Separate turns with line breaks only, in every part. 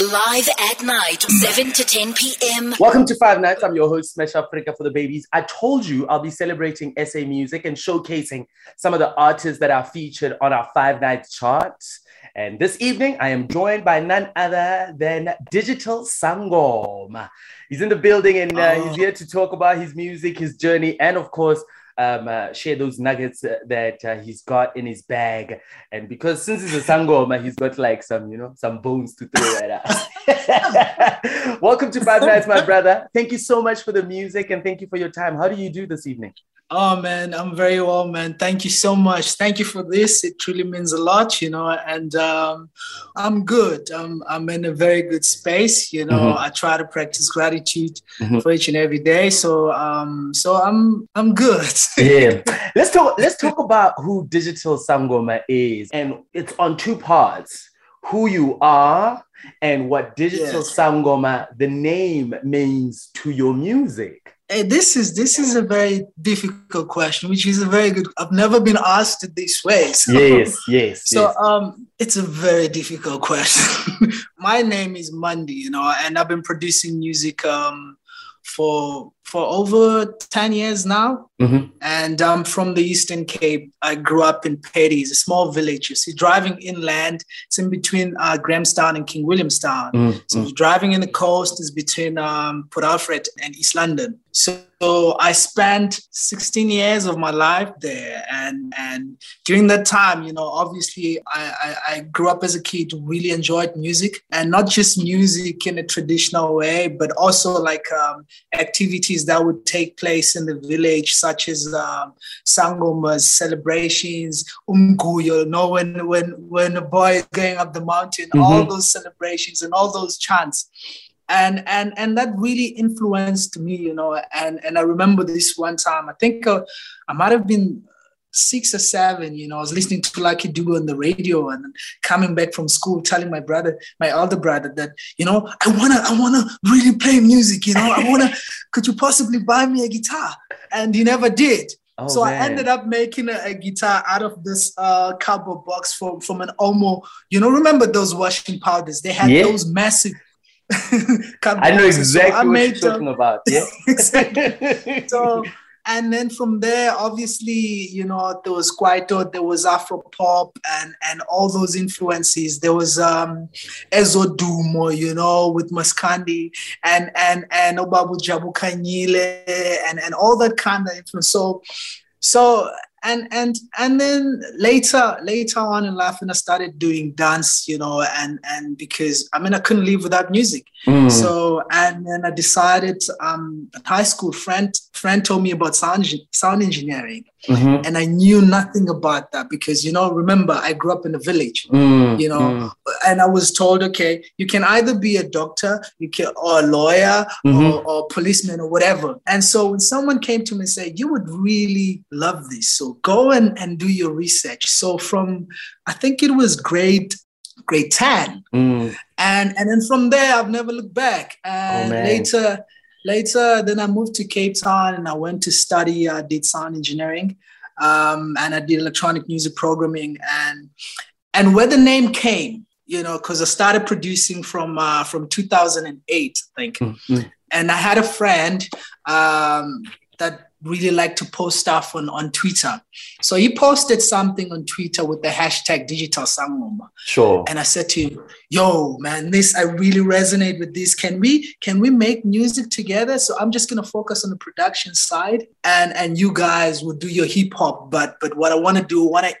Live at night, 7 to 10 p.m.
Welcome to Five Nights. I'm your host, Smash Afrika for the Babies. I told you I'll be celebrating SA music and showcasing some of the artists that are featured on our Five Nights chart. And this evening, I am joined by none other than Digital Sangoma. He's in the building and uh, he's here to talk about his music, his journey, and of course, um, uh, share those nuggets uh, that uh, he's got in his bag. And because since he's a Sangoma, he's got like some, you know, some bones to throw at us. Welcome to Five Nights, my brother. Thank you so much for the music and thank you for your time. How do you do this evening?
Oh man, I'm very well, man. Thank you so much. Thank you for this. It truly means a lot, you know. And um, I'm good. I'm I'm in a very good space, you know. Mm-hmm. I try to practice gratitude mm-hmm. for each and every day. So um, so I'm I'm good.
yeah. Let's talk. Let's talk about who Digital Sangoma is, and it's on two parts: who you are and what Digital yes. Sangoma, the name, means to your music.
Hey, this is this is a very difficult question, which is a very good. I've never been asked it this way.
So, yes, yes.
So
yes.
um, it's a very difficult question. My name is Mandy, you know, and I've been producing music um for for over 10 years now. Mm-hmm. And I'm from the Eastern Cape. I grew up in Peddie's, a small village. You see, driving inland, it's in between uh, Grahamstown and King Williamstown. Mm-hmm. So driving in the coast is between um, Port Alfred and East London. So, so I spent 16 years of my life there. And, and during that time, you know, obviously I, I, I grew up as a kid who really enjoyed music and not just music in a traditional way, but also like um, activities activities that would take place in the village, such as um, sangomas, celebrations, umguyo, you know, when when when a boy is going up the mountain, mm-hmm. all those celebrations and all those chants. And, and and that really influenced me, you know. And and I remember this one time. I think uh, I might have been six or seven, you know, I was listening to Lucky Dube on the radio and coming back from school telling my brother, my older brother, that, you know, I wanna, I wanna really play music, you know, I wanna, could you possibly buy me a guitar? And he never did. Oh, so man. I ended up making a, a, guitar out of this uh, cardboard box from, from an Omo. You know, remember those washing powders? They had yeah. those massive
I know exactly so I what you're talking about. Yeah.
exactly. So and then from there, obviously, you know, there was Kwaito, there was Afro pop, and and all those influences. There was um, Ezo Dumo, you know, with Maskandi, and and and Obabu Jabu Khanyile, and and all that kind of influence. So, so and and and then later later on in life when i started doing dance you know and and because i mean i couldn't live without music mm. so and then i decided um a high school friend friend told me about sound sound engineering mm-hmm. and i knew nothing about that because you know remember i grew up in a village mm. you know mm. and i was told okay you can either be a doctor you can or a lawyer mm-hmm. or, or policeman or whatever and so when someone came to me and said you would really love this so go and, and do your research. So from I think it was grade grade 10. Mm. And and then from there I've never looked back. And oh, later later then I moved to Cape Town and I went to study I uh, did sound engineering. Um, and I did electronic music programming and and where the name came, you know, because I started producing from uh, from 2008, I think. Mm-hmm. And I had a friend um, that really liked to post stuff on, on Twitter. So he posted something on Twitter with the hashtag digital sangoma.
Sure.
And I said to him, yo, man, this I really resonate with this. Can we can we make music together? So I'm just gonna focus on the production side and and you guys will do your hip hop. But but what I want to do, want to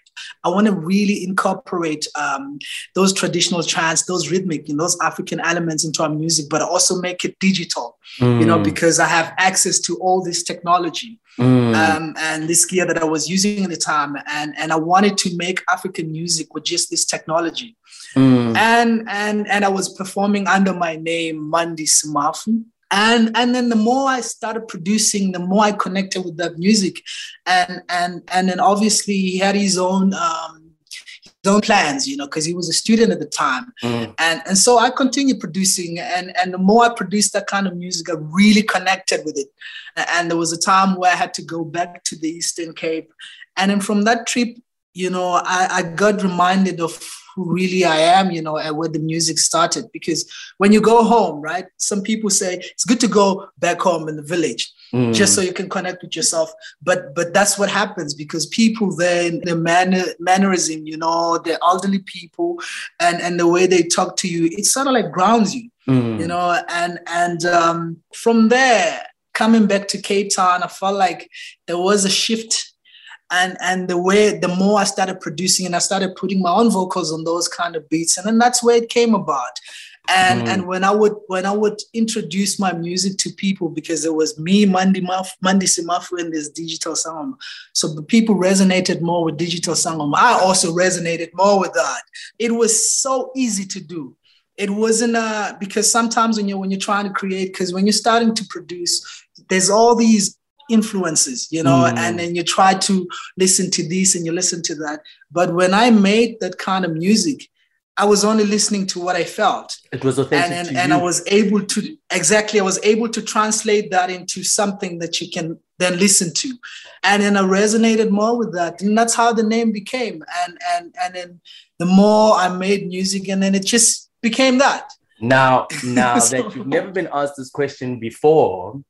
I want to really incorporate um, those traditional trance, those rhythmic, you know, those African elements into our music, but also make it digital, mm. you know, mm. because I have access to all this technology. Mm. Um, and this gear that I was using at the time, and and I wanted to make African music with just this technology, mm. and and and I was performing under my name Mandy Smafu, and and then the more i started producing the more i connected with that music and and and then obviously he had his own um own plans you know because he was a student at the time. Mm. and and so i continued producing and and the more i produced that kind of music i really connected with it. And there was a time where i had to go back to the eastern cape. And then from that trip you know i, I got reminded of who really I am, you know, and where the music started. Because when you go home, right, some people say it's good to go back home in the village. Mm. Just so you can connect with yourself, but but that's what happens because people then the manner mannerism, you know, the elderly people, and and the way they talk to you, it sort of like grounds you, mm. you know, and and um, from there, coming back to Cape Town, I felt like there was a shift and and the way the more I started producing and I started putting my own vocals on those kind of beats, and then that's where it came about. And mm. and when I would when I would introduce my music to people because it was me, Mandy Maf, Mandy Simafu, and this digital song, so the people resonated more with digital song. I also resonated more with that. It was so easy to do. It wasn't uh, because sometimes when you're when you're trying to create, because when you're starting to produce, there's all these influences, you know, mm. and then you try to listen to this and you listen to that. But when I made that kind of music, I was only listening to what I felt.
It was authentic.
And, and, and I was able to, exactly, I was able to translate that into something that you can then listen to. And then I resonated more with that. And that's how the name became. And, and, and then the more I made music, and then it just became that.
Now, now so, that you've never been asked this question before,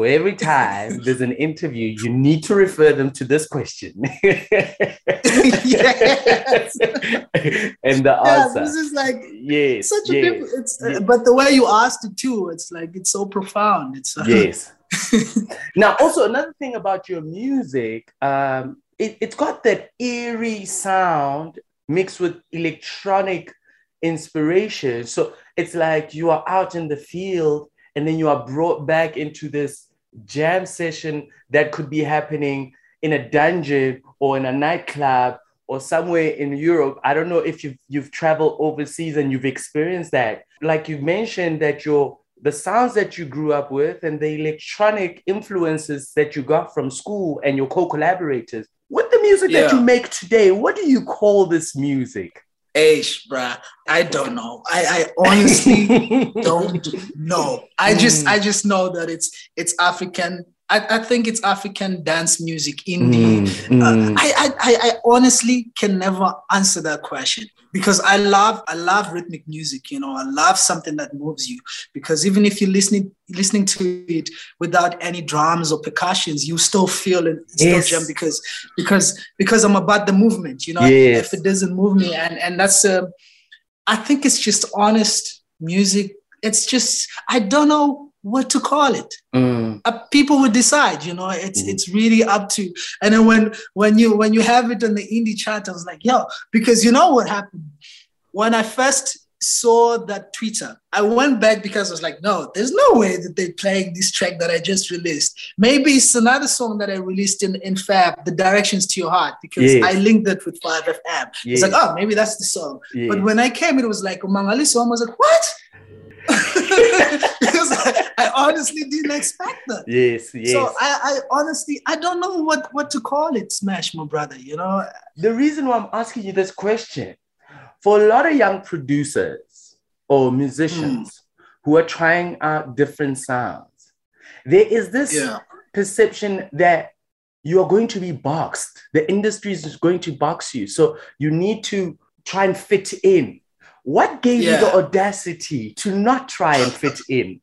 for every time there's an interview, you need to refer them to this question. yes. and the yeah, answer.
This is like
yes,
such
yes,
a different. It's, yes. Uh, but the way you asked it too, it's like it's so profound. It's uh,
yes. now, also another thing about your music, um, it, it's got that eerie sound mixed with electronic inspiration. So it's like you are out in the field and then you are brought back into this jam session that could be happening in a dungeon or in a nightclub or somewhere in Europe. I don't know if you've you've traveled overseas and you've experienced that. Like you mentioned that your the sounds that you grew up with and the electronic influences that you got from school and your co-collaborators. What the music yeah. that you make today, what do you call this music?
Aish, bruh. I don't know. I, I honestly don't know. I just I just know that it's it's African. I, I think it's African dance music, indie. Mm, mm. Uh, I, I I honestly can never answer that question because I love I love rhythmic music. You know, I love something that moves you. Because even if you're listening listening to it without any drums or percussions, you still feel it, still yes. jump because because because I'm about the movement. You know, yes. if it doesn't move me, and and that's uh, I think it's just honest music. It's just I don't know what to call it. Mm. Uh, people would decide, you know. It's mm. it's really up to. And then when when you when you have it on the indie chart, I was like, yo, because you know what happened when I first saw that Twitter. I went back because I was like, no, there's no way that they're playing this track that I just released. Maybe it's another song that I released in, in Fab, The Directions to Your Heart, because yes. I linked it with 5FM. Yes. It's like, oh, maybe that's the song. Yes. But when I came, it was like, Mangali song. I was like, what? I, honestly didn't expect that.
Yes, yes.
So I, I honestly I don't know what what to call it, Smash, my brother. You know.
The reason why I'm asking you this question, for a lot of young producers or musicians mm. who are trying out different sounds, there is this yeah. perception that you are going to be boxed. The industry is going to box you, so you need to try and fit in what gave yeah. you the audacity to not try and fit in?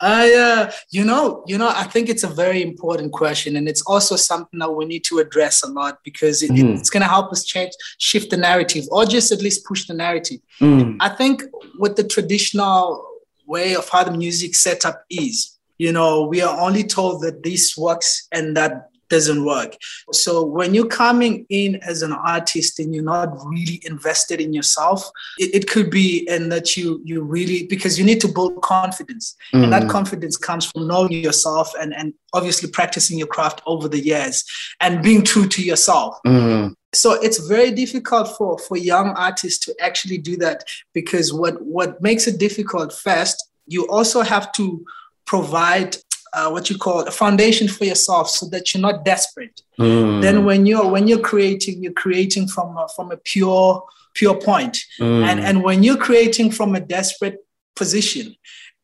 I, uh, you know, you know, I think it's a very important question, and it's also something that we need to address a lot because it, mm. it's going to help us change, shift the narrative, or just at least push the narrative. Mm. I think with the traditional way of how the music setup is, you know, we are only told that this works and that doesn't work. So when you're coming in as an artist and you're not really invested in yourself, it, it could be and that you you really because you need to build confidence. Mm. And that mm. confidence comes from knowing yourself and, and obviously practicing your craft over the years and being true to yourself. Mm. So it's very difficult for, for young artists to actually do that because what, what makes it difficult first, you also have to provide uh, what you call a foundation for yourself so that you're not desperate mm. then when you're when you're creating you're creating from a, from a pure pure point. Mm. and and when you're creating from a desperate position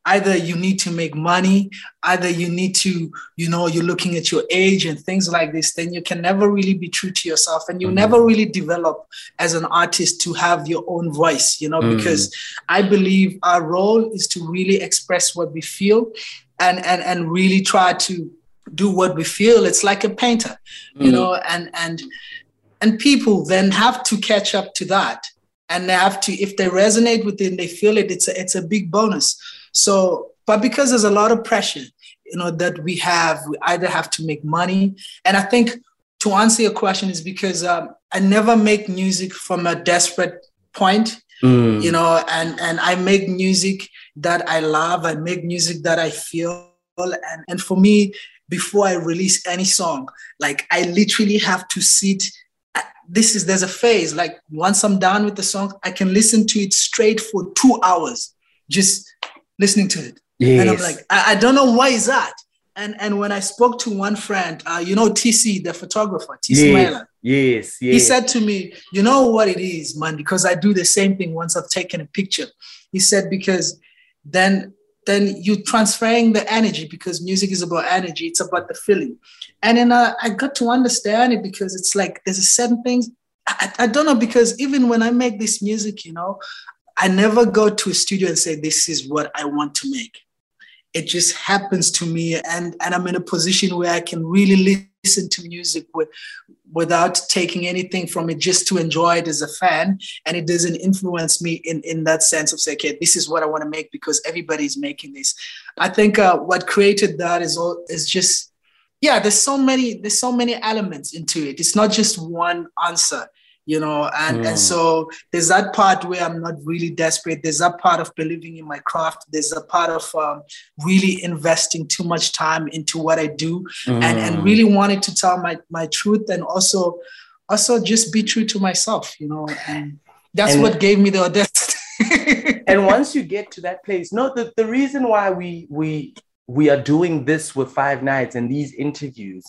either you need to make money either you need to you know you're looking at your age and things like this then you can never really be true to yourself and you mm-hmm. never really develop as an artist to have your own voice you know mm-hmm. because i believe our role is to really express what we feel and and and really try to do what we feel it's like a painter mm-hmm. you know and and and people then have to catch up to that and they have to if they resonate with it and they feel it it's a, it's a big bonus so, but because there's a lot of pressure, you know, that we have, we either have to make money. And I think to answer your question is because um, I never make music from a desperate point, mm. you know, and, and I make music that I love. I make music that I feel. And, and for me, before I release any song, like I literally have to sit this is there's a phase like once i'm done with the song i can listen to it straight for two hours just listening to it. Yes. And I'm like, I, I, don't know why is that. And and when I spoke to one friend, uh, you know, TC, the photographer, TC
yes. Yes, yes.
He said to me, you know what it is, man, because I do the same thing once I've taken a picture. He said, because then then you're transferring the energy because music is about energy, it's about the feeling. And then uh, I got to understand it because it's like there's a certain things I, I, don't know because even when I make this music, you know, I never go to a studio and say, this is what I want to make. It just happens to me. And, and I'm in a position where I can really listen to music with, without taking anything from it, just to enjoy it as a fan. And it doesn't influence me in, in that sense of say, okay, this is what I want to make because everybody's making this. I think uh, what created that is, all, is just, yeah, there's so many, there's so many elements into it. It's not just one answer you know and mm. and so there's that part where i'm not really desperate there's that part of believing in my craft there's a part of um, really investing too much time into what i do mm. and and mm. really wanting to tell my my truth and also also just be true to myself you know and that's and, what gave me the audacity
and once you get to that place no the, the reason why we we we are doing this with five nights and these interviews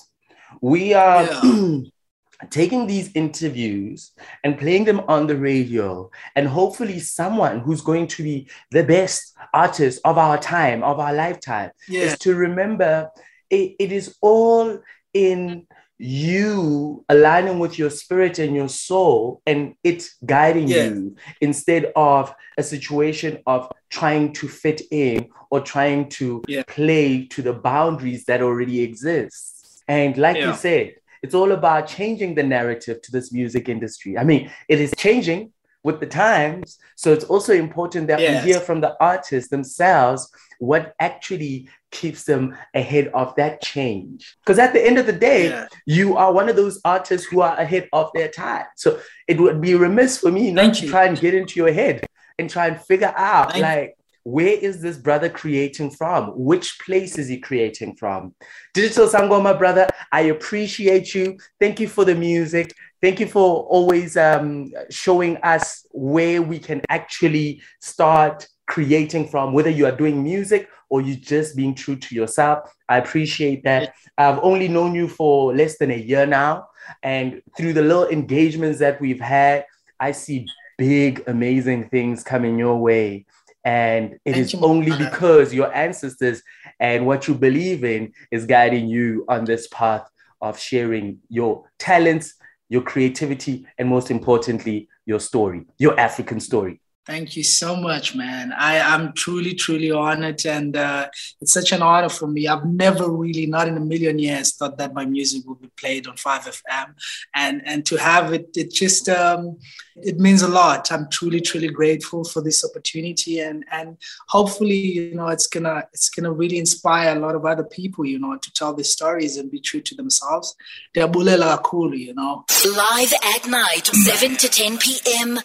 we are yeah. taking these interviews and playing them on the radio and hopefully someone who's going to be the best artist of our time of our lifetime yeah. is to remember it, it is all in you aligning with your spirit and your soul and it's guiding yeah. you instead of a situation of trying to fit in or trying to yeah. play to the boundaries that already exist and like you said it's all about changing the narrative to this music industry. I mean, it is changing with the times. So it's also important that yes. we hear from the artists themselves what actually keeps them ahead of that change. Because at the end of the day, yeah. you are one of those artists who are ahead of their time. So it would be remiss for me not Thank to you. try and get into your head and try and figure out Thank like where is this brother creating from? Which place is he creating from? Digital Sangoma, brother, I appreciate you. Thank you for the music. Thank you for always um, showing us where we can actually start creating from, whether you are doing music or you just being true to yourself. I appreciate that. I've only known you for less than a year now. And through the little engagements that we've had, I see big, amazing things coming your way. And it is only because your ancestors and what you believe in is guiding you on this path of sharing your talents, your creativity, and most importantly, your story, your African story.
Thank you so much, man. I am truly, truly honored, and uh, it's such an honor for me. I've never really, not in a million years, thought that my music would be played on Five FM, and and to have it, it just um, it means a lot. I'm truly, truly grateful for this opportunity, and and hopefully, you know, it's gonna it's gonna really inspire a lot of other people, you know, to tell their stories and be true to themselves. They're you know.
Live at night, seven to ten p.m.